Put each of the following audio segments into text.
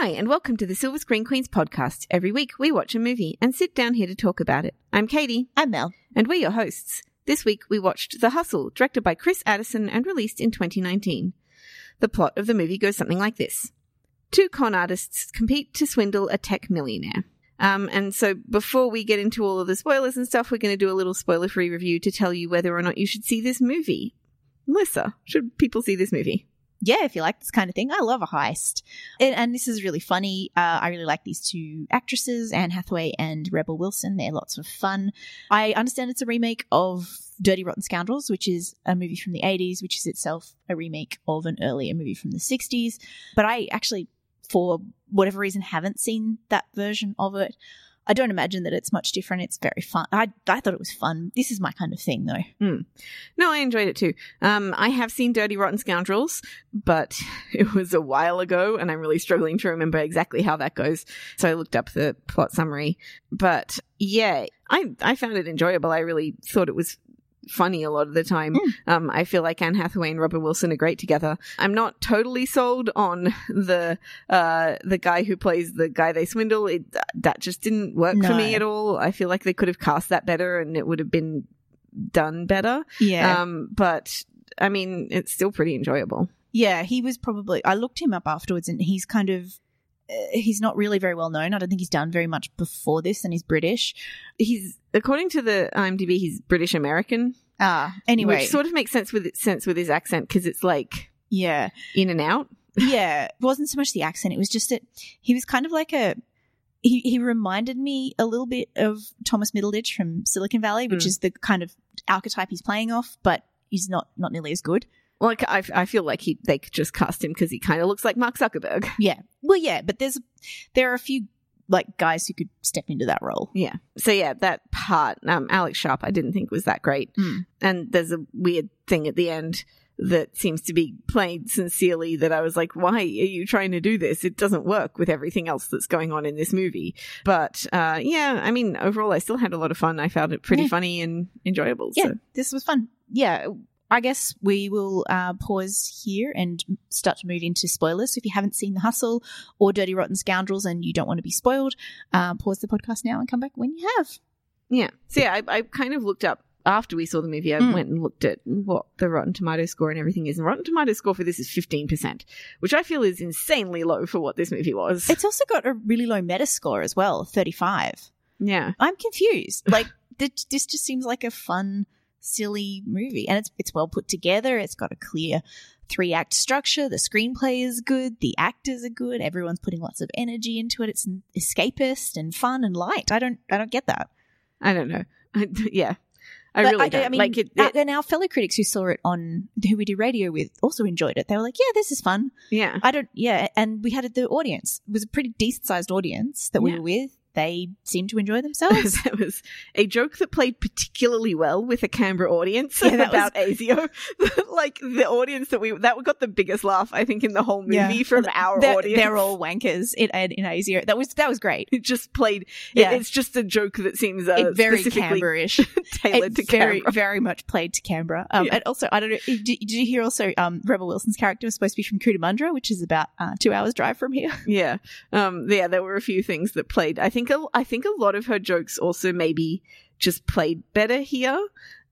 Hi, and welcome to the Silver Screen Queens podcast. Every week we watch a movie and sit down here to talk about it. I'm Katie, I'm Mel. and we're your hosts. This week we watched The Hustle, directed by Chris Addison and released in 2019. The plot of the movie goes something like this Two con artists compete to swindle a tech millionaire. Um, and so before we get into all of the spoilers and stuff, we're going to do a little spoiler free review to tell you whether or not you should see this movie. Melissa, should people see this movie? Yeah, if you like this kind of thing, I love a heist. And, and this is really funny. Uh, I really like these two actresses, Anne Hathaway and Rebel Wilson. They're lots of fun. I understand it's a remake of Dirty Rotten Scoundrels, which is a movie from the 80s, which is itself a remake of an earlier movie from the 60s. But I actually, for whatever reason, haven't seen that version of it. I don't imagine that it's much different. It's very fun. I, I thought it was fun. This is my kind of thing, though. No, I enjoyed it too. Um, I have seen Dirty Rotten Scoundrels, but it was a while ago, and I'm really struggling to remember exactly how that goes. So I looked up the plot summary. But yeah, I I found it enjoyable. I really thought it was funny a lot of the time. Mm. Um, I feel like Anne Hathaway and Rebel Wilson are great together. I'm not totally sold on the uh the guy who plays the guy they swindle. It, that just didn't work for me at all. I feel like they could have cast that better, and it would have been done better. Yeah. Um, but I mean, it's still pretty enjoyable. Yeah, he was probably. I looked him up afterwards, and he's kind of. Uh, he's not really very well known. I don't think he's done very much before this, and he's British. He's according to the IMDb, he's British American. Ah, anyway, which sort of makes sense with sense with his accent because it's like yeah, in and out. yeah. It wasn't so much the accent; it was just that he was kind of like a. He he reminded me a little bit of Thomas Middleditch from Silicon Valley, which Mm. is the kind of archetype he's playing off, but he's not not nearly as good. Like I, I feel like he they could just cast him because he kind of looks like Mark Zuckerberg. Yeah, well, yeah, but there's there are a few like guys who could step into that role. Yeah. So yeah, that part, um, Alex Sharp, I didn't think was that great. Mm. And there's a weird thing at the end that seems to be played sincerely that I was like, why are you trying to do this? It doesn't work with everything else that's going on in this movie. But, uh, yeah, I mean, overall, I still had a lot of fun. I found it pretty Yeah. funny and enjoyable. yeah, So. this was fun. Yeah, I guess we will uh, pause here and start to move into spoilers. So if you haven't seen The Hustle or Dirty Rotten Scoundrels and you don't want to be spoiled, uh, pause the podcast now and come back when you have. Yeah. So yeah, I, I kind of looked up after we saw the movie. I Mm. went and looked at what the Rotten Tomato score and everything is. And Rotten Tomato score for this is fifteen percent, which I feel is insanely low for what this movie was. It's also got a really low Metascore as well, 35. yeah. I'm confused. Like, th- this just seems like a fun, silly movie. And it's, it's well put together. It's got a clear three act structure. The screenplay is good. The actors are good. Everyone's putting lots of energy into it. It's escapist and fun and light. I don't, I don't get that. I don't know. yeah. I But really don't. I mean, like it. it- and our fellow critics who saw it on who we do radio with also enjoyed it. They were like, "Yeah, this is fun." yeah. I don't, yeah, and we had the audience it was a pretty decent sized audience that we Yeah. were with. They seemed to enjoy themselves. that was a joke that played particularly well with a Canberra audience Yeah, that about ASIO. like the audience that we that got the biggest laugh I think in the whole movie Yeah. from our they're, audience. they're all wankers in in ASIO. That was that was great. it just played. Yeah. It, it's just a joke that seems uh, it very Canberra-ish. tailored It to very Canberra. very much played to Canberra. Um, Yeah. And also, I don't know. Did, did you hear also? Um, Rebel Wilson's character was supposed to be from Cootamundra, which is about uh, two hours drive from here. Yeah. Um, yeah, there were a few things that played. I think, a, I think a lot of her jokes also maybe just played better here.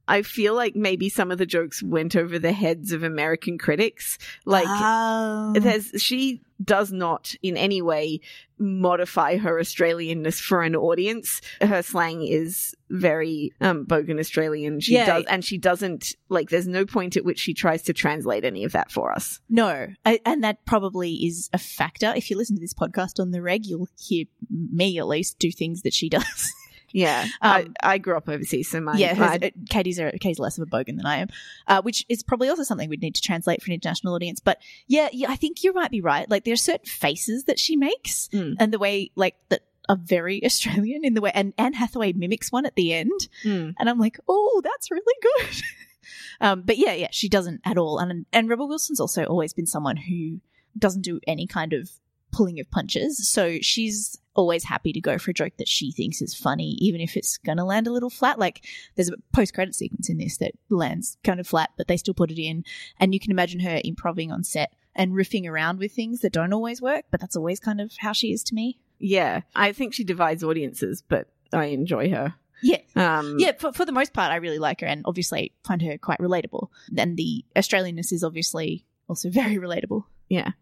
I feel like maybe some of the jokes went over the heads of American critics. Like, Oh. there's, she does not in any way modify her Australianness for an audience. Her slang is very, um, bogan Australian. She Yeah. does, and she doesn't, like, there's no point at which she tries to translate any of that for us. No, I, and that probably is a factor. If you listen to this podcast on the reg, you'll hear me at least do things that she does. Yeah. I, Um, I grew up overseas, so my, yeah, my uh, Katie's a, Katie's less of a bogan than I am, uh, which is probably also something we'd need to translate for an international audience. But yeah, yeah, I think you might be right. Like there are certain faces that she makes, Mm. and the way like that are very Australian in the way, and Anne Hathaway mimics one at the end, Mm. and I'm like, oh, that's really good. um, but yeah, yeah, she doesn't at all. And and Rebel Wilson's also always been someone who doesn't do any kind of pulling of punches. So she's always happy to go for a joke that she thinks is funny, even if it's going to land a little flat. Like there's a post credit sequence in this that lands kind of flat, but they still put it in. And you can imagine her improving on set and riffing around with things that don't always work, but that's always kind of how she is to me. Yeah, I think she divides audiences, but I enjoy her. Yeah. Um, Yeah, for, for the most part, I really like her and obviously find her quite relatable. And the Australianness is obviously also very relatable. Yeah.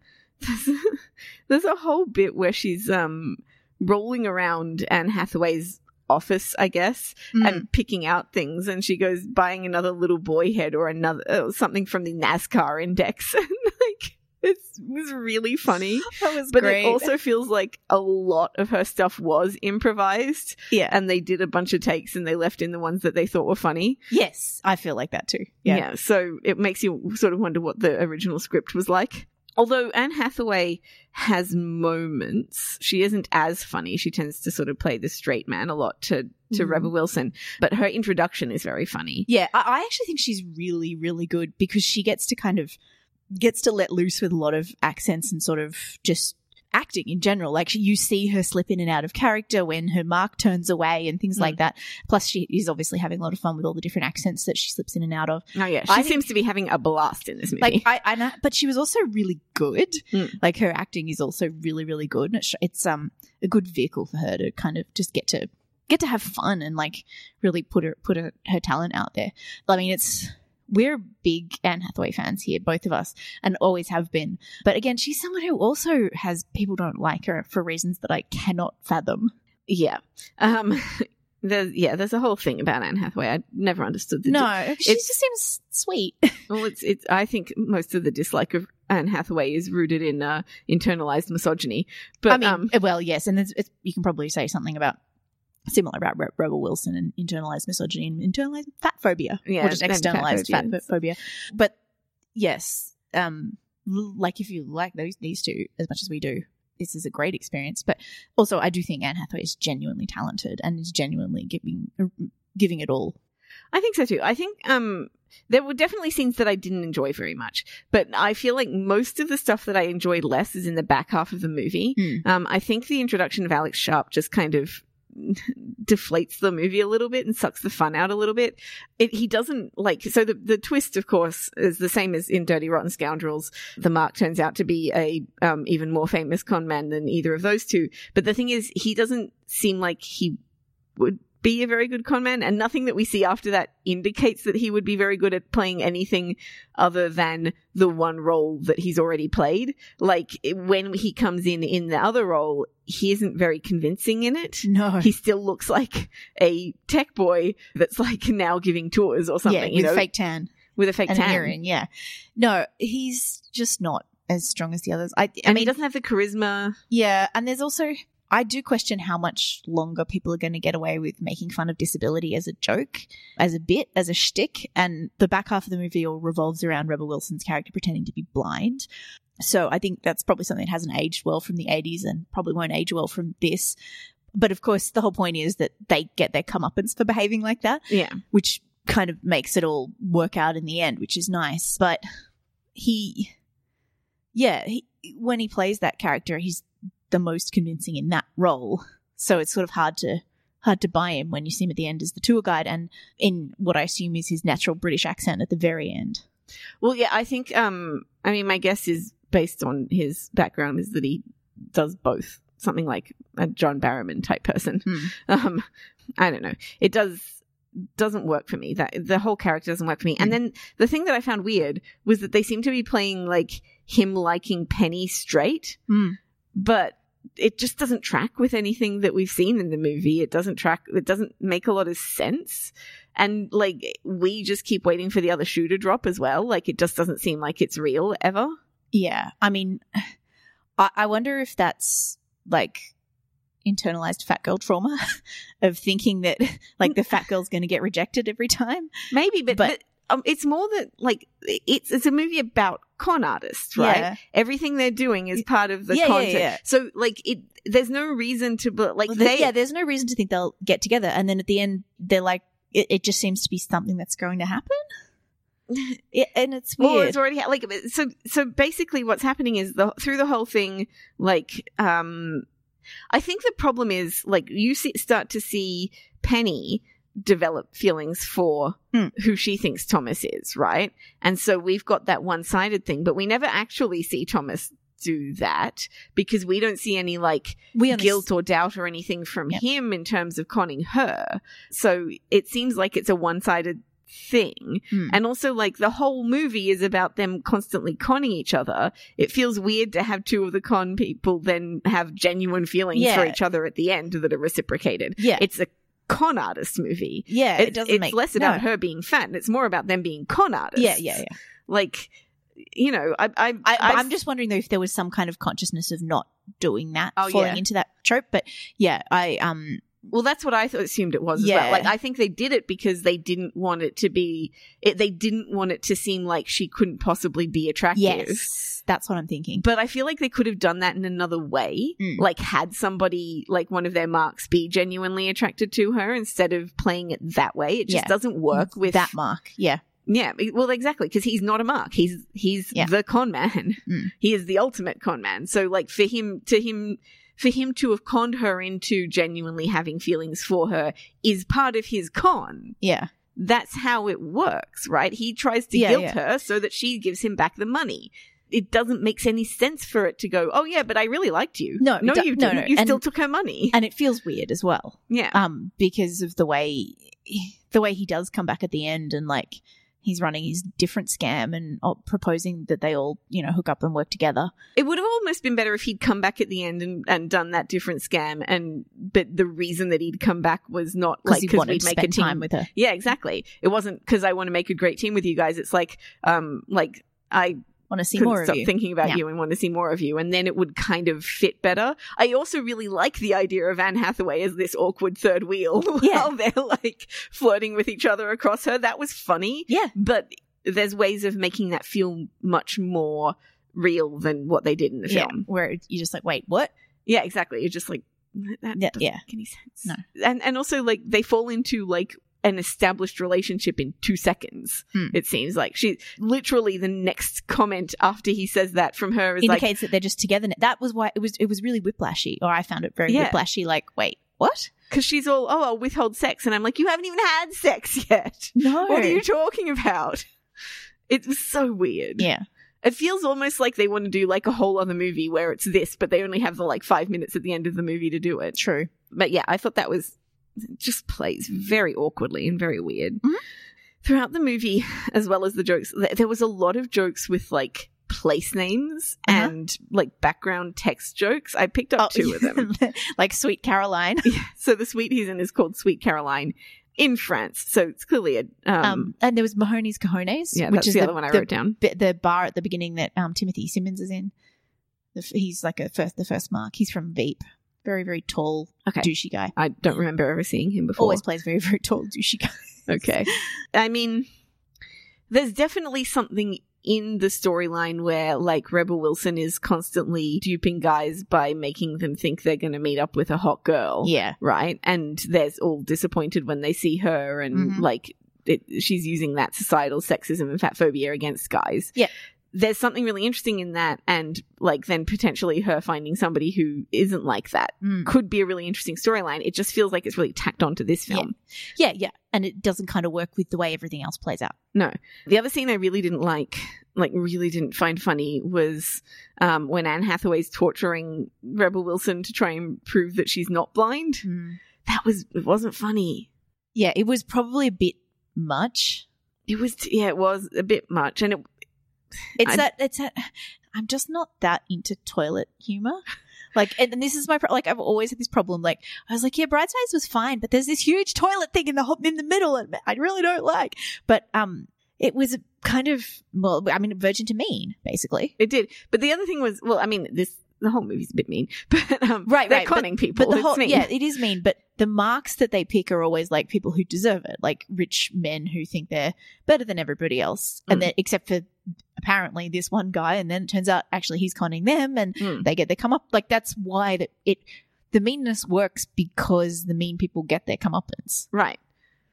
There's a whole bit where she's um rolling around Anne Hathaway's office, I guess, Mm. and picking out things and she goes buying another little boy head or another uh, something from the NASCAR index and like it was really funny. that was But great. it also feels like a lot of her stuff was improvised yeah. and they did a bunch of takes and they left in the ones that they thought were funny. yes, I feel like that too. Yeah. Yeah. So it makes you sort of wonder what the original script was like. Although Anne Hathaway has moments, she isn't as funny. She tends to sort of play the straight man a lot to, to Mhm. Rebel Wilson, but her introduction is very funny. Yeah, I, I actually think she's really, really good because she gets to kind of gets to let loose with a lot of accents and sort of just acting in general. Like you see her slip in and out of character when her mark turns away and things Mm. like that. Plus, she is obviously having a lot of fun with all the different accents that she slips in and out of. Oh yeah, she I think- seems to be having a blast in this movie. Like I, I know, but she was also really good. Mm. Like her acting is also really, really good. And it's, it's um a good vehicle for her to kind of just get to get to have fun and like really put her put her, her talent out there. I mean, it's we're big Anne Hathaway fans here, both of us, and always have been. But again, she's someone who also has people don't like her for reasons that I cannot fathom. yeah, um, there's yeah, there's a whole thing about Anne Hathaway. I never understood the No, she it's- just seems sweet. Well, it's it's. I think most of the dislike of Anne Hathaway is rooted in uh, internalized misogyny. But I mean, um, well, yes, and it's, it's, you can probably say something about similar about Re- Rebel Wilson and internalized misogyny and internalized fat phobia, Yeah, or just and fat externalized fat, phobia. But yes, um, like if you like those these two as much as we do, this is a great experience. But also, I do think Anne Hathaway is genuinely talented and is genuinely giving giving it all. I think so too. I think um there were definitely scenes that I didn't enjoy very much, but I feel like most of the stuff that I enjoyed less is in the back half of the movie. Mm. Um, I think the introduction of Alex Sharp just kind of deflates the movie a little bit and sucks the fun out a little bit. It, he doesn't like so the the twist, of course, is the same as in Dirty Rotten Scoundrels. The Mark turns out to be a um, even more famous con man than either of those two. But the thing is, he doesn't seem like he would be a very good con man, and nothing that we see after that indicates that he would be very good at playing anything other than the one role that he's already played. Like when he comes in in the other role, he isn't very convincing in it. No, He still looks like a tech boy that's like now giving tours or something, yeah, you with know, fake tan with a fake and tan. an earring. Yeah, no, he's just not as strong as the others. I, I and mean, he doesn't have the charisma. Yeah, and there's also I do question how much longer people are going to get away with making fun of disability as a joke, as a bit, as a shtick, and the back half of the movie all revolves around Rebel Wilson's character pretending to be blind. So I think that's probably something that hasn't aged well from the 80s and probably won't age well from this. But of course, the whole point is that they get their comeuppance for behaving like that Yeah. which kind of makes it all work out in the end, which is nice. But he, yeah, he, when he plays that character, he's the most convincing in that role. So it's sort of hard to hard to buy him when you see him at the end as the tour guide and in what I assume is his natural British accent at the very end. Well, yeah, I think, um, I mean, my guess is based on his background is that he does both. Something like a John Barrowman type person. Hmm. Um, I don't know. It does doesn't work for me. That the whole character doesn't work for me. And then the thing that I found weird was that they seem to be playing like him liking Penny straight, Hmm. but it just doesn't track with anything that we've seen in the movie. It doesn't track. It doesn't make a lot of sense. And like we just keep waiting for the other shoe to drop as well. Like it just doesn't seem like it's real ever. Yeah, I mean, I, I wonder if that's like internalized fat girl trauma of thinking that like the fat girl's going to get rejected every time. Maybe, but, But- but um, it's more that like it's it's a movie about con artists, right? Yeah. Everything they're doing is part of the Yeah, content. yeah. So like it, there's no reason to like Well, they. yeah, there's no reason to think they'll get together, and then at the end, they're like, it, it just seems to be something that's going to happen. Yeah, and it's weird. well, it's already ha- like so. So basically, what's happening is the through the whole thing, like um, I think the problem is like you see, start to see Penny develop feelings for Hmm. who she thinks Thomas is, right? And so we've got that one sided thing, but we never actually see Thomas do that because we don't see any like guilt or doubt or anything from Yep. him in terms of conning her. So it seems like it's a one sided thing. Hmm. And also, like, the whole movie is about them constantly conning each other. It feels weird to have two of the con people then have genuine feelings Yeah. for each other at the end that are reciprocated. yeah, It's a con artist movie. yeah, It- it doesn't it's make less no. about her being fat and it's more about them being con artists. Yeah, yeah, yeah. Like, you know, I, I, I, I'm just wondering though if there was some kind of consciousness of not doing that, Oh, falling yeah. into that trope. But yeah, I um, Well, that's what I th- assumed it was as Yeah. well. Like, I think they did it because they didn't want it to be, it, they didn't want it to seem like she couldn't possibly be attractive. yes, that's what I'm thinking. But I feel like they could have done that in another way. Mm. Like, had somebody, like one of their marks, be genuinely attracted to her instead of playing it that way. It just Yeah. doesn't work with that mark. Yeah, Yeah, well, exactly, because he's not a mark. He's he's Yeah. the con man. Mm. He is the ultimate con man. So, like, for him to him for him to have conned her into genuinely having feelings for her is part of his con. yeah, That's how it works, right? He tries to Yeah, guilt yeah. her so that she gives him back the money. It doesn't make any sense for it to go, oh yeah, but I really liked you. No, no, you no, didn't. no. You And- still took her money. and it feels weird as well. yeah, Um, because of the way the way he does come back at the end and like he's running his different scam and uh, proposing that they all you know hook up and work together. It would have almost been better if he'd come back at the end and, and done that different scam. And but the reason that he'd come back was not Because like because we'd to make a team. time with her. yeah, exactly. It wasn't because I want to make a great team with you guys. It's like um like I Want to see more of you. stop you? thinking about Yeah. you and want to see more of you, and then it would kind of fit better. I also really like the idea of Anne Hathaway as this awkward third wheel Yeah. while they're like flirting with each other across her. That was funny Yeah, but there's ways of making that feel much more real than what they did in the yeah. film. Where you're just like, wait, what? Yeah, exactly. You're just like that Yeah, doesn't yeah. make any sense. No. And and also like they fall into like an established relationship in two seconds. Hmm. It seems like she literally the next comment after he says that from her is like Indicates that they're just together. That was why it was. It was really whiplashy, or I found it very Yeah. whiplashy. Like, wait, what? because she's all oh I'll withhold sex and I'm like you haven't even had sex yet. No. What are you talking about? It was so weird. yeah. It feels almost like they want to do like a whole other movie where it's this, but they only have the like five minutes at the end of the movie to do it. True. But yeah, I thought that was just plays very awkwardly and very weird. Mhm. Throughout the movie, as well as the jokes, there was a lot of jokes with like place names Uh-huh. and like background text jokes. I picked up two of them. like Sweet Caroline. so the suite he's in is called Sweet Caroline in France. So it's clearly a um, Um, and there was Mahoney's Cojones, yeah, which that's is the, other one I the, wrote down. bi- the bar at the beginning that um, Timothy Simons is in. The He's like a first, the first mark. He's from Veep. Very, very tall, Okay. douchey guy. I don't remember ever seeing him before. Always plays very, very tall, douchey guy. Okay. I mean, there's definitely something in the storyline where, like, Rebel Wilson is constantly duping guys by making them think they're going to meet up with a hot girl. Yeah. Right? And they're all disappointed when they see her and, Mhm. like, it, she's using that societal sexism and fat phobia against guys. Yeah. There's something really interesting in that, and like then potentially her finding somebody who isn't like that Mm. could be a really interesting storyline. It just feels like it's really tacked onto this film. Yeah, yeah. And it doesn't kind of work with the way everything else plays out. No. The other scene I really didn't like, like really didn't find funny, was um, when Anne Hathaway's torturing Rebel Wilson to try and prove that she's not blind. That was it wasn't funny. Yeah, it was probably a bit much. It was yeah, it was a bit much, and it It's I- that, it's that, I'm just not that into toilet humor. Like, and, and this is my, pro- like, I've always had this problem. Like, I was like, yeah, Bridesmaids was fine, but there's this huge toilet thing in the, ho- in the middle and I really don't like. But, um, it was kind of, well, I mean, Virgin to Mean, basically. it did. But the other thing was, well, I mean, this the whole movie's a bit mean, but um, Right, they're right, but- conning people. But the it's whole, mean. yeah, it is mean, but the marks that they pick are always like people who deserve it, like rich men who think they're better than everybody else. And Mm. then, except for apparently this one guy, and then it turns out actually he's conning them and Mm. they get their come up. Like that's why that it, the meanness works because the mean people get their comeuppance. Right.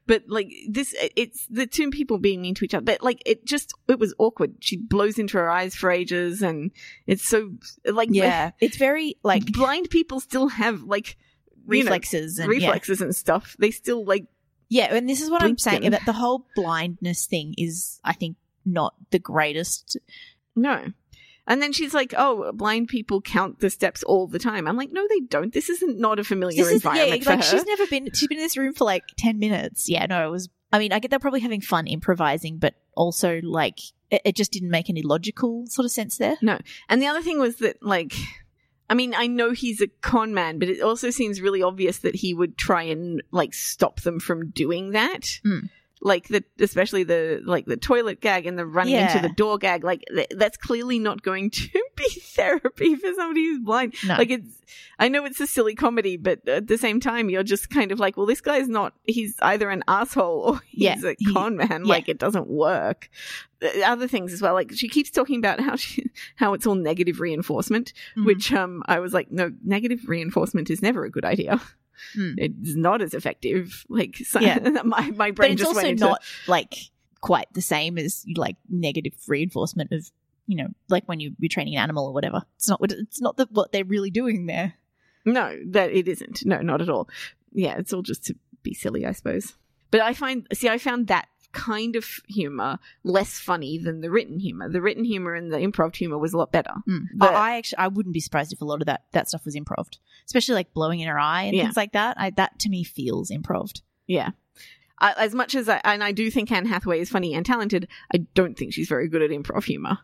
But like this, it's the two people being mean to each other. But like it just, it was awkward. She blows into her eyes for ages, and it's so like yeah it's very like blind people still have like you know, reflexes and yeah. reflexes and stuff. They still like Yeah, and this is what I'm saying Blinken. about the whole blindness thing is, I think, not the greatest. No. And then she's like, "Oh, blind people count the steps all the time." I'm like, "No, they don't. This isn't not a familiar This is, yeah, environment for like her." she's never been. She's been in this room for like ten minutes. Yeah, no, it was. I mean, I get they're probably having fun improvising, but also like it, it just didn't make any logical sort of sense there. No. And the other thing was that, like, I mean, I know he's a con man, but it also seems really obvious that he would try and like stop them from doing that. Mm. Like the, especially the like the toilet gag and the running Yeah. into the door gag. Like th- that's clearly not going to be therapy for somebody who's blind. No, Like it's, I know it's a silly comedy, but at the same time, you're just kind of like, well, this guy's not. He's either an asshole or he's Yeah, a con man. yeah. Like it doesn't work. Other things as well. Like she keeps talking about how she, how it's all negative reinforcement, Mhm. which um I was like, no, negative reinforcement is never a good idea. Mm. It's not as effective. Like so, Yeah. my my brain. but it's just also went into not like quite the same as like negative reinforcement of you know like when you, you're training an animal or whatever. It's not what it's not the, what they're really doing there. No, that it isn't. No, not at all. Yeah, it's all just to be silly, I suppose. But I find, see, I found that kind of humor less funny than the written humor. The written humor and the improv humor was a lot better. Mm. But- I, I actually I wouldn't be surprised if a lot of that that stuff was improv, especially like blowing in her eye and Yeah. things like that. I, that to me feels improv. Yeah. I, as much as I, and I do think Anne Hathaway is funny and talented, I don't think she's very good at improv humor.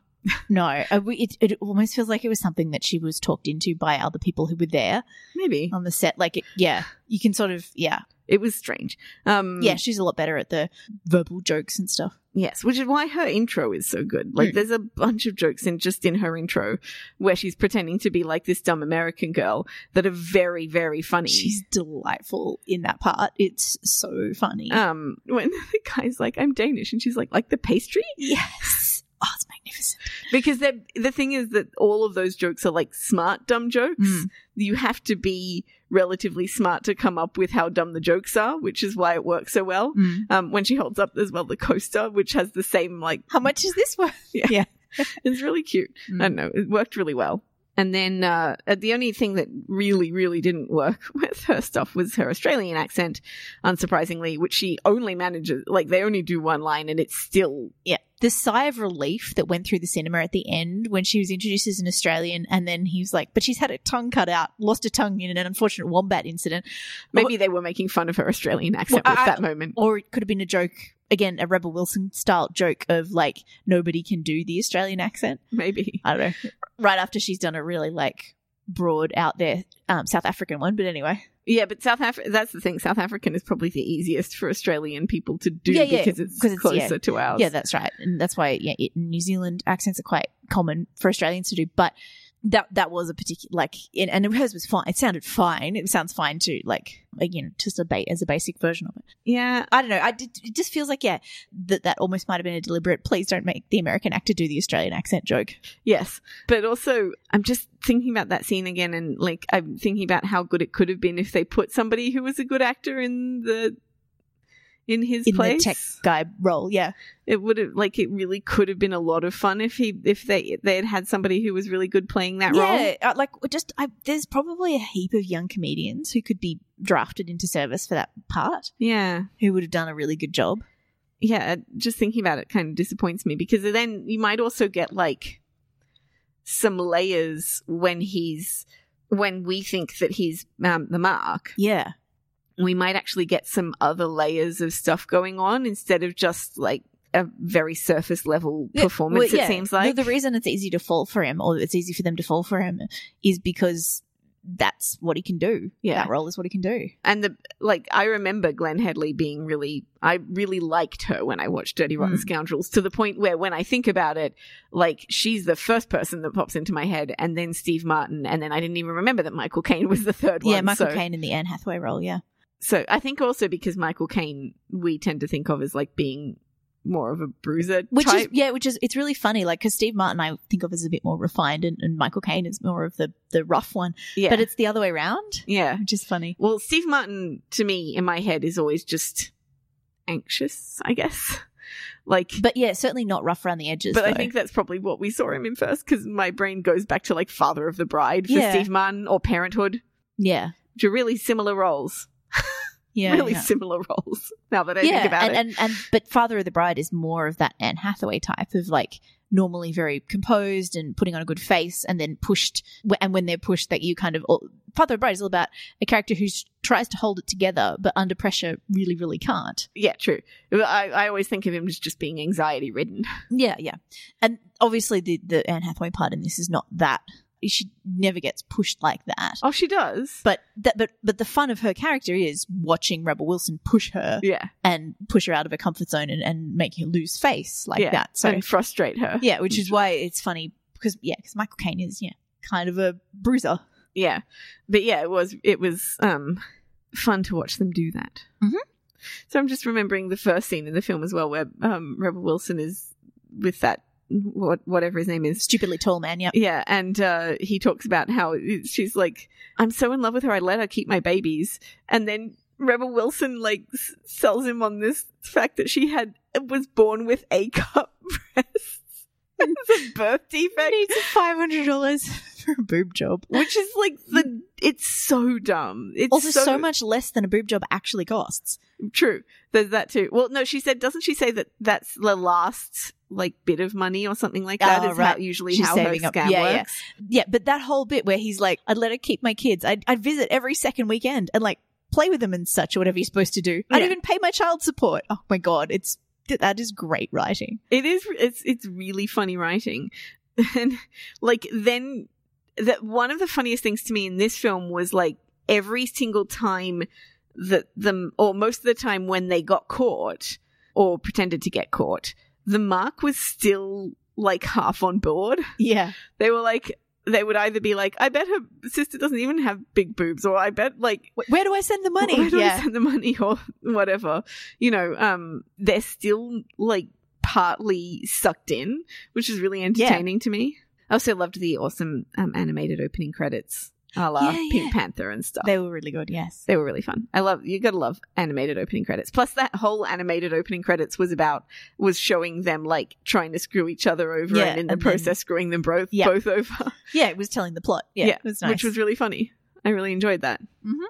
No, uh, it, it almost feels like it was something that she was talked into by other people who were there Maybe. on the set. Like, it, yeah, you can sort of, yeah, It was strange. Um, yeah, she's a lot better at the verbal jokes and stuff. Yes, which is why her intro is so good. Like, Mm. there's a bunch of jokes in just in her intro where she's pretending to be like this dumb American girl that are very, very funny. She's delightful in that part. It's so funny. um, when the guy's like, "I'm Danish," and she's like, "Like the pastry," yes. Oh, it's magnificent. because the thing is that all of those jokes are like smart dumb jokes. Mm. You have to be relatively smart to come up with how dumb the jokes are, which is why it works so well. Mm. Um, when she holds up as well the coaster, which has the same like How much is this worth? Yeah. It's really cute. Mm. I don't know. It worked really well. And then uh, uh, the only thing that really, really didn't work with her stuff was her Australian accent, unsurprisingly, which she only manages. Like they only do one line, and it's still Yeah. The sigh of relief that went through the cinema at the end when she was introduced as an Australian, and then he was like, but she's had her tongue cut out, lost her tongue in an unfortunate wombat incident. maybe they were making fun of her Australian accent Well, with I- that moment. Or it could have been a joke, again, a Rebel Wilson style joke of like, nobody can do the Australian accent. Maybe. I don't know. Right after she's done a really like broad out there um, South African one, but anyway. Yeah, but South Africa, that's the thing. South African is probably the easiest for Australian people to do Yeah, yeah, because it's it's- closer yeah. to ours. Yeah, that's right. And that's why yeah, it, New Zealand accents are quite common for Australians to do. But that that was a particular like, and, and hers was fine. It sounded fine. It sounds fine too. Like again, just a ba- as a basic version of it. yeah. I don't know. I did, it just feels like yeah that that almost might have been a deliberate. Please don't make the American actor do the Australian accent joke. Yes. But also, I'm just thinking about that scene again, and like, I'm thinking about how good it could have been if they put somebody who was a good actor in the. In his In place, the tech guy role, yeah, it would have like it really could have been a lot of fun if he if they they had had somebody who was really good playing that role. yeah. uh, Like just, I, there's probably a heap of young comedians who could be drafted into service for that part, Yeah, who would have done a really good job. yeah. uh, Just thinking about it kind of disappoints me because then you might also get like some layers when he's when we think that he's um, the mark. Yeah, we might actually get some other layers of stuff going on instead of just like a very surface level Yeah, performance. well, yeah. It seems The- like the, reason it's easy to fall for him, or it's easy for them to fall for him, is because that's what he can do. Yeah. that role is what he can do. and the like. I remember Glenne Headly being really. I really liked her when I watched Dirty Rotten Mm. Scoundrels to the point where when I think about it, like she's the first person that pops into my head, and then Steve Martin, and then I didn't even remember that Michael Caine was the third one. yeah, Michael so, Caine in the Anne Hathaway role. Yeah, So I think also because Michael Caine, we tend to think of as like being more of a bruiser which type. is yeah, which is it's really funny. Like because Steve Martin, I think of as a bit more refined, and, and Michael Caine is more of the the rough one. yeah, But it's the other way around, yeah. which is funny. Well, Steve Martin to me in my head is always just anxious, I guess. Like, but, yeah, certainly not rough around the edges. But I think that's probably what we saw him in first because my brain goes back to like Father of the Bride for Yeah. Steve Martin or Parenthood, yeah, which are really similar roles. Yeah, really yeah. similar roles. Now that I yeah, think about and, it, and and but Father of the Bride is more of that Anne Hathaway type of like normally very composed and putting on a good face, and then pushed. And when they're pushed, that you kind of Father of the Bride is all about a character who tries to hold it together, but under pressure, really, really can't. yeah, true. I, I always think of him as just being anxiety ridden. Yeah, yeah, and obviously the the Anne Hathaway part in this is not that. She never gets pushed like that. Oh, she does. But that, but but the fun of her character is watching Rebel Wilson push her yeah, and push her out of her comfort zone and, and make her lose face like yeah. that. So and frustrate her. yeah, which is why it's funny because yeah, because Michael Caine is yeah kind of a bruiser. yeah but yeah it was it was um fun to watch them do that Mhm. so i'm just remembering the first scene in the film as well where um rebel wilson is with that what whatever his name is Stupidly tall man. yeah yeah and uh he talks about how she's like i'm so in love with her i let her keep my babies and then rebel wilson like s- sells him on this fact that she had was born with a cup breasts it's a birth defect Needs five hundred dollars for a boob job. which is like the it's so dumb. It's Also, so, so, much less than a boob job actually costs. true. There's that too. Well, no, she said, doesn't she say that that's the last like bit of money or something like that? Oh, Is right. how usually She's how her saving up. scam Yeah, yeah. works. Yeah, but that whole bit where he's like, "I'd let her keep my kids. I'd, I'd visit every second weekend and like play with them and such, or whatever you're supposed to do. I'd Yeah. even pay my child support. Oh my god, it's that is great writing. It is. It's it's really funny writing, and like then that one of the funniest things to me in this film was like every single time that them or most of the time when they got caught or pretended to get caught, the mark was still like half on board. Yeah, they were like they would either be like i bet her sister doesn't even have big boobs or i bet like where do I send the money? where do I send the money or whatever. You know um they're still like partly sucked in which is really entertaining to me. I also loved the awesome um, animated opening credits a la Yeah, pink yeah. panther and stuff they were really good. Yes. they were really fun. I love you. Got to love animated opening credits. Plus, that whole animated opening credits was about was showing them like trying to screw each other over, Yeah, and in the and then- process screwing them both Yeah. both over. Yeah, it was telling the plot. Yeah, was nice. which was really funny. I really enjoyed that. Mhm.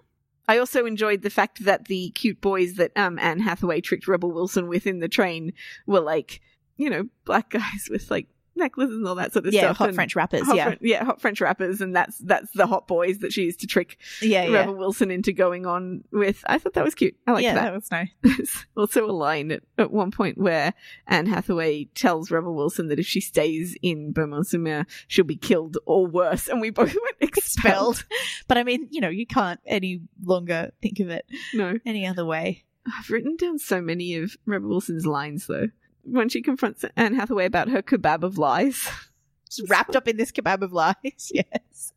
I also enjoyed the fact that the cute boys that um, Anne Hathaway tricked Rebel Wilson with in the train were like, you know, black guys with like necklaces and all that sort of yeah, stuff. hot and French rappers. hot yeah. Yeah, hot French rappers, and that's that's the hot boys that she used to trick yeah, yeah, Rebel Wilson into going on with. I thought that was cute. I liked yeah. that. That was nice. Also a line at, at one point where Anne Hathaway tells Rebel Wilson that if she stays in Beaumont-sur-Mer, she'll be killed or worse. And we both went expelled. But I mean, you know, you can't any longer think of it no. any other way. I've written down so many of Rebel Wilson's lines, though. When she confronts Anne Hathaway about her kebab of lies. Just wrapped up in this kebab of lies. Yes.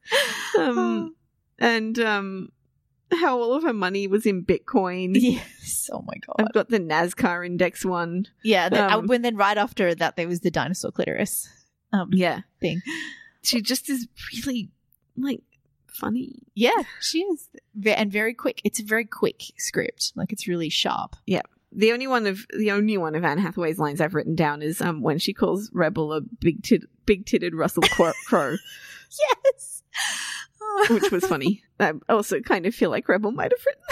Um, and um, how all of her money was in Bitcoin. yes. Oh my god. I've got the NASCAR index one. Yeah. Then, Um, when then right after that, there was the dinosaur clitoris. Um, Yeah. thing. She just is really, like, funny. Yeah, she is, and very quick. It's a very quick script. Like it's really sharp. The only one of the only one of Anne Hathaway's lines I've written down is um when she calls Rebel a big tit big titted Russell Crowe, Yes. which was funny. I also kind of feel like Rebel might have written.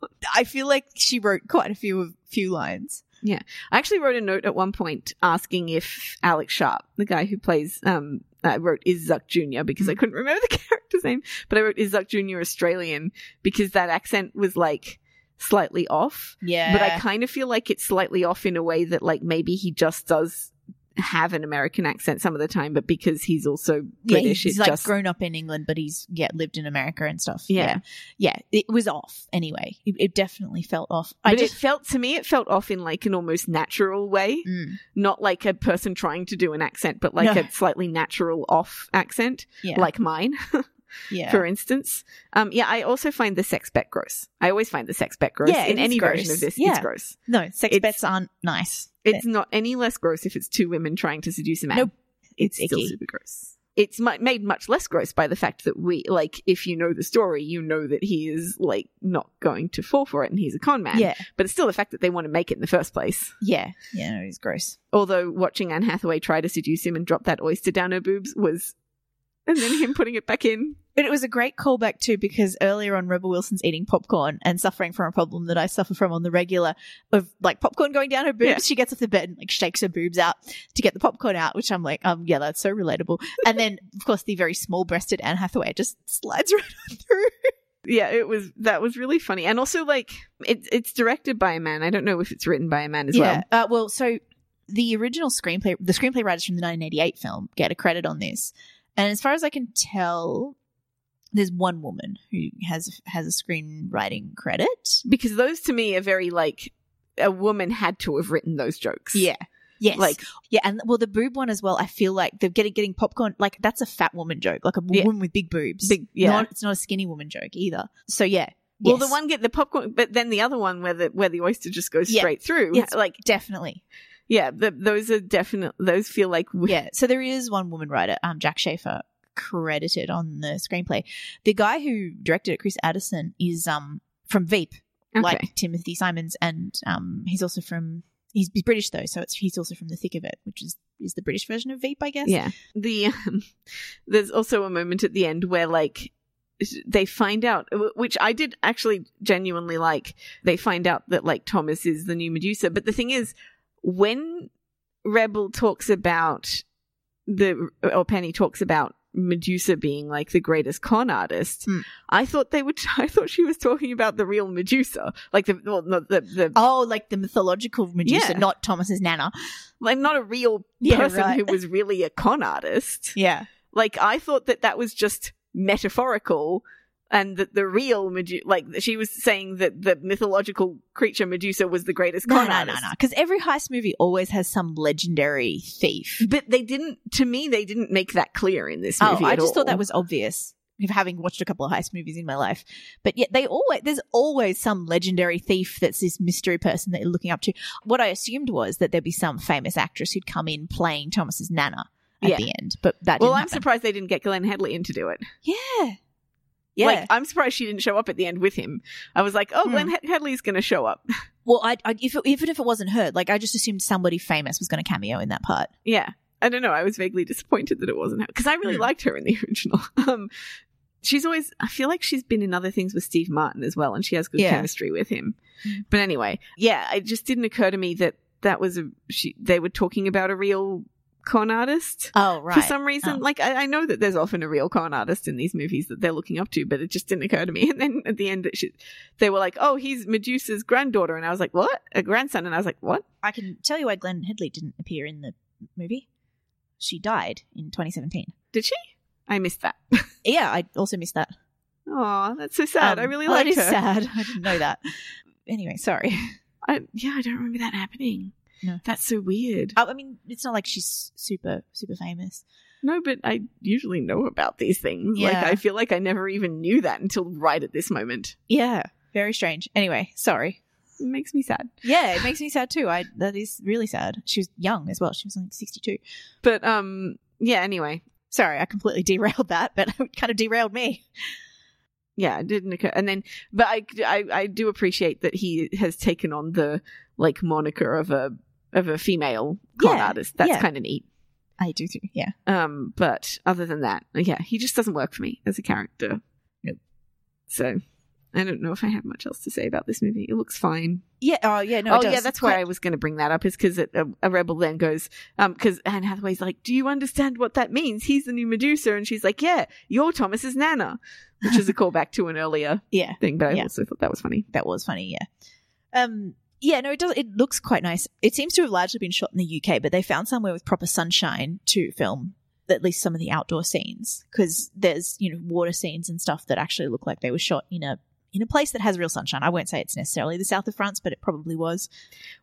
that. I feel like she wrote quite a few of few lines. Yeah, I actually wrote a note at one point asking if Alex Sharp, the guy who plays um I wrote is Zuck Jr. because I couldn't remember the character's name, but I wrote is Zuck Jr. Australian because that accent was like slightly off. Yeah, but I kind of feel like it's slightly off in a way that like maybe he just does have an American accent some of the time, but because he's also yeah, British, he's it's like just grown up in England, but he's yeah lived in America and stuff. Yeah. yeah, yeah. It was off anyway. It, it definitely felt off. I But just it felt to me, it felt off in like an almost natural way, Mm, not like a person trying to do an accent, but like No. a slightly natural off accent, yeah, like mine, yeah. for instance. Um, yeah, I also find the sex bet gross. I always find the sex bet gross Yeah, in any version gross. of this. Yeah. It's gross. no, sex It's- bets aren't nice. It's not any less gross if it's two women trying to seduce a man. Nope. It's, It's still super gross. It's mu- made much less gross by the fact that we, like, if you know the story, you know that he is, like, not going to fall for it and he's a con man. Yeah, But it's still the fact that they want to make it in the first place. yeah, yeah. No, it's gross. Although watching Anne Hathaway try to seduce him and drop that oyster down her boobs was and then him putting it back in. But it was a great callback too because earlier on, Rebel Wilson's eating popcorn and suffering from a problem that I suffer from on the regular of like popcorn going down her boobs. Yeah. She gets off the bed and like shakes her boobs out to get the popcorn out, which I'm like, um, yeah, that's so relatable. And then, of course, the very small breasted Anne Hathaway just slides right on through. Yeah, it was that was really funny, and also like it's it's directed by a man. I don't know if it's written by a man as well. Uh, well, so the original screenplay, the screenplay writers from the 1988 film get a credit on this. And as far as I can tell, there's one woman who has has a screenwriting credit. Because those to me are very like a woman had to have written those jokes. Yeah. Yes. Like yeah, and well, the boob one as well. I feel like they're getting getting popcorn. Like that's a fat woman joke, like a Yeah. woman with big boobs. Big- yeah. Not, it's not a skinny woman joke either. So yeah, well, Yes. the one get the popcorn, but then the other one where the where the oyster just goes Yeah. straight through. Yes. Like definitely. Yeah, the, those are definite. Those feel like Yeah. So there is one woman writer, um, Jac Schaeffer, credited on the screenplay. The guy who directed it, Chris Addison, is um from Veep, Okay. like Timothy Simons, and um he's also from he's, he's British though, so it's he's also from The Thick of It, which is is the British version of Veep, I guess. Yeah. The um, there's also a moment at the end where like they find out which I did actually genuinely like they find out that like Thomas is the new Medusa but the thing is when Rebel talks about the or Penny talks about Medusa being like the greatest con artist Hmm. I thought they would I thought she was talking about the real Medusa like the well, not the the Oh, like the mythological Medusa, Yeah. not Thomas's Nana. like not a real Yeah, person right. who was really a con artist Yeah. like I thought that that was just metaphorical and that the real Medusa, like she was saying that the mythological creature Medusa was the greatest No, con no, no, artist. no. Because every heist movie always has some legendary thief. But they didn't, to me, they didn't make that clear in this movie. Oh, movie. I at just thought that was obvious. Having watched a couple of heist movies in my life, but yet they always there's always some legendary thief that's this mystery person that you're looking up to. What I assumed was that there'd be some famous actress who'd come in playing Thomas's nana at Yeah. the end, but that Well, I'm happen. surprised they didn't get Glenne Headly in to do it. Yeah, yeah. Like, I'm surprised she didn't show up at the end with him. I was like, oh, Hmm. Glenne He- Headly's going to show up. well, I, I if even if it wasn't her, like I just assumed somebody famous was going to cameo in that part. Yeah. I don't know. I was vaguely disappointed that it wasn't her because I really Hmm. liked her in the original. Um, she's always, I feel like she's been in other things with Steve Martin as well, and she has good Yeah. chemistry with him. Hmm. But anyway, yeah, it just didn't occur to me that that was a, she, they were talking about a real con artist. Oh, right. For some reason, Oh. like I, I know that there's often a real con artist in these movies that they're looking up to, but it just didn't occur to me. And then at the end, it should, they were like, "Oh, he's Medusa's granddaughter," and I was like, "What? A grandson?" And I was like, "What?" I can tell you why Glenne Headly didn't appear in the movie. She died in 2017. Did she? I missed that. Yeah, I also missed that. Oh, that's so sad. I Um, really well, liked that is her. sad. I didn't know that. Anyway, sorry. I, yeah, I don't remember that happening. No. That's so weird. I I mean, it's not like she's super, super famous. No, but I usually know about these things. Like, Yeah. I feel like I never even knew that until right at this moment. Yeah, very strange. Anyway, sorry. It makes me sad. Yeah, it makes me sad too. I that is really sad. She was young as well. She was like 62. But, um, yeah, anyway. Sorry, I completely derailed that, but it kind of derailed me. Yeah, it didn't occur. And then, but I, I, I do appreciate that he has taken on the, like, moniker of a, of a female con Yeah, artist. That's yeah. kind of neat. I do too. Yeah. Um, but other than that, yeah, he just doesn't work for me as a character. Nope. So I don't know if I have much else to say about this movie. It looks fine. Yeah. Oh, yeah. No. oh it does. yeah, that's why I was going to bring that up. Is because a, a rebel then goes, um, because Anne Hathaway's like, "Do you understand what that means? He's the new Medusa," and she's like, "Yeah, you're Thomas's Nana," which is a callback to an earlier Yeah. thing. But I Yeah. also thought that was funny. That was funny. Yeah. Um. Yeah. No. It does. It looks quite nice. It seems to have largely been shot in the UK, but they found somewhere with proper sunshine to film at least some of the outdoor scenes because there's you know water scenes and stuff that actually look like they were shot in a in a place that has real sunshine. I won't say it's necessarily the south of France, but it probably was.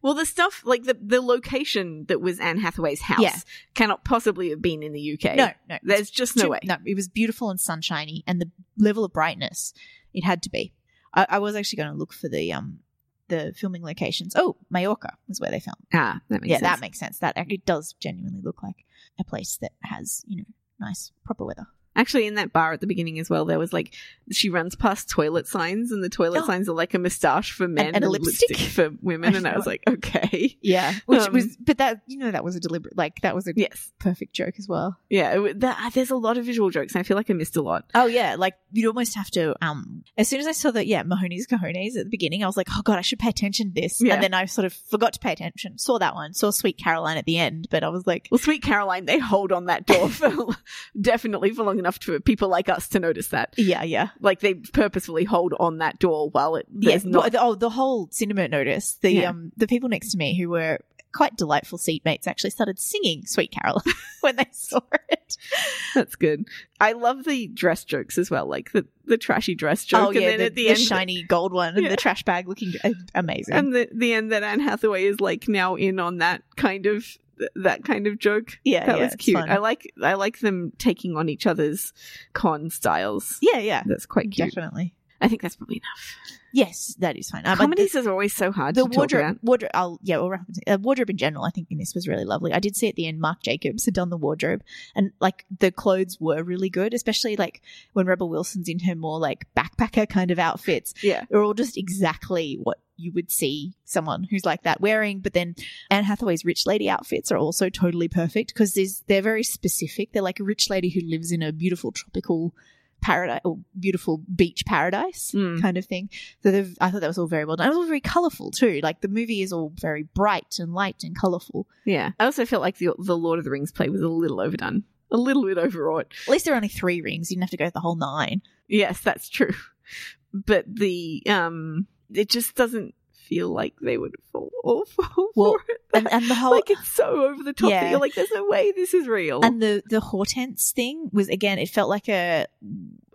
Well, the stuff like the the location that was Anne Hathaway's house Yeah. cannot possibly have been in the UK. No, no, there's just no too- way. No, it was beautiful and sunshiny, and the level of brightness it had to be. I, I was actually going to look for the um the filming locations. Oh, Majorca was where they filmed. Ah, that makes yeah, sense. that makes sense. That it does genuinely look like a place that has you know nice proper weather. Actually, in that bar at the beginning as well, there was like she runs past toilet signs, and the toilet Oh. signs are like a moustache for men and a lipstick. for women. And I was like, okay, Yeah, which Um, was, but that you know that was a deliberate, like that was a yes, perfect joke as well. yeah. it, that, there's a lot of visual jokes, and I feel like I missed a lot. Oh yeah, like you'd almost have to. Um, as soon as I saw that, yeah, Mahoney's cojones at the beginning, I was like, oh god, I should pay attention to this. Yeah. And then I sort of forgot to pay attention. Saw that one, saw Sweet Caroline at the end, but I was like, Well, Sweet Caroline, they hold on that door for definitely for long enough for people like us to notice that. yeah, yeah, Like they purposefully hold on that door while it yeah. there's not. oh, the whole cinema notice. The Yeah. um, the people next to me who were quite delightful seatmates actually started singing Sweet Caroline when they saw it. That's good. I love the dress jokes as well, like the the trashy dress joke, oh yeah, and then the, at the, the end, shiny gold one and the trash bag looking uh, amazing. and the the end that Anne Hathaway is like now in on that kind of that kind of joke. yeah, that yeah, was cute. I like I like them taking on each other's con styles. yeah, yeah, That's quite cute. definitely. I think that's probably enough. Yes, that is fine. Um, Comedies are always so hard the wardrobe, wardrobe. I'll yeah, we'll wrap up. Uh, wardrobe in general. I think in this was really lovely. I did see at the end Mark Jacobs had done the wardrobe, and like the clothes were really good, especially like when Rebel Wilson's in her more like backpacker kind of outfits. Yeah. They're all just exactly what you would see someone who's like that wearing. But then Anne Hathaway's rich lady outfits are also totally perfect because they're very specific. They're like a rich lady who lives in a beautiful tropical paradise or beautiful beach paradise Mm. kind of thing. So I thought that was all very well done. It was all very colourful too. Like the movie is all very bright and light and colourful. Yeah. I also felt like the the Lord of the Rings play was a little overdone. A little bit overwrought. At least there are only three rings. You didn't have to go the whole nine. Yes, that's true. But the um it just doesn't feel like they would fall, all fall Well, for it. And, and the whole like it's so over the top Yeah. that you're like, there's no way this is real. and the the Hortense thing was again. It felt like a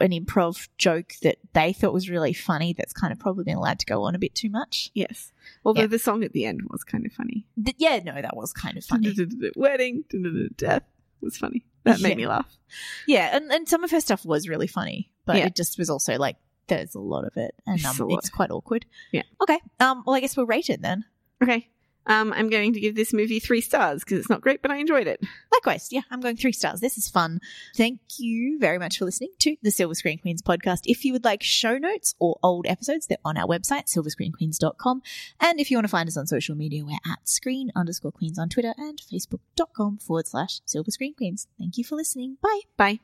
an improv joke that they thought was really funny. That's kind of probably been allowed to go on a bit too much. yes. Although Yeah. the song at the end was kind of funny. Th- yeah, no, that was kind of funny. Wedding, death was funny. That made Yeah. me laugh. yeah, and and some of her stuff was really funny, but Yeah. it just was also like there's a lot of it, and It's um, it's quite awkward. Yeah. Okay. Um. Well, I guess we'll rate it then. Okay. Um, I'm going to give this movie three stars because it's not great, but I enjoyed it. Likewise, yeah, I'm going three stars. This is fun. Thank you very much for listening to the Silver Screen Queens podcast. If you would like show notes or old episodes, they're on our website, silverscreenqueens.com. And if you want to find us on social media, we're at screen underscore queens on Twitter and facebook.com forward slash silver screen queens. Thank you for listening. Bye. Bye.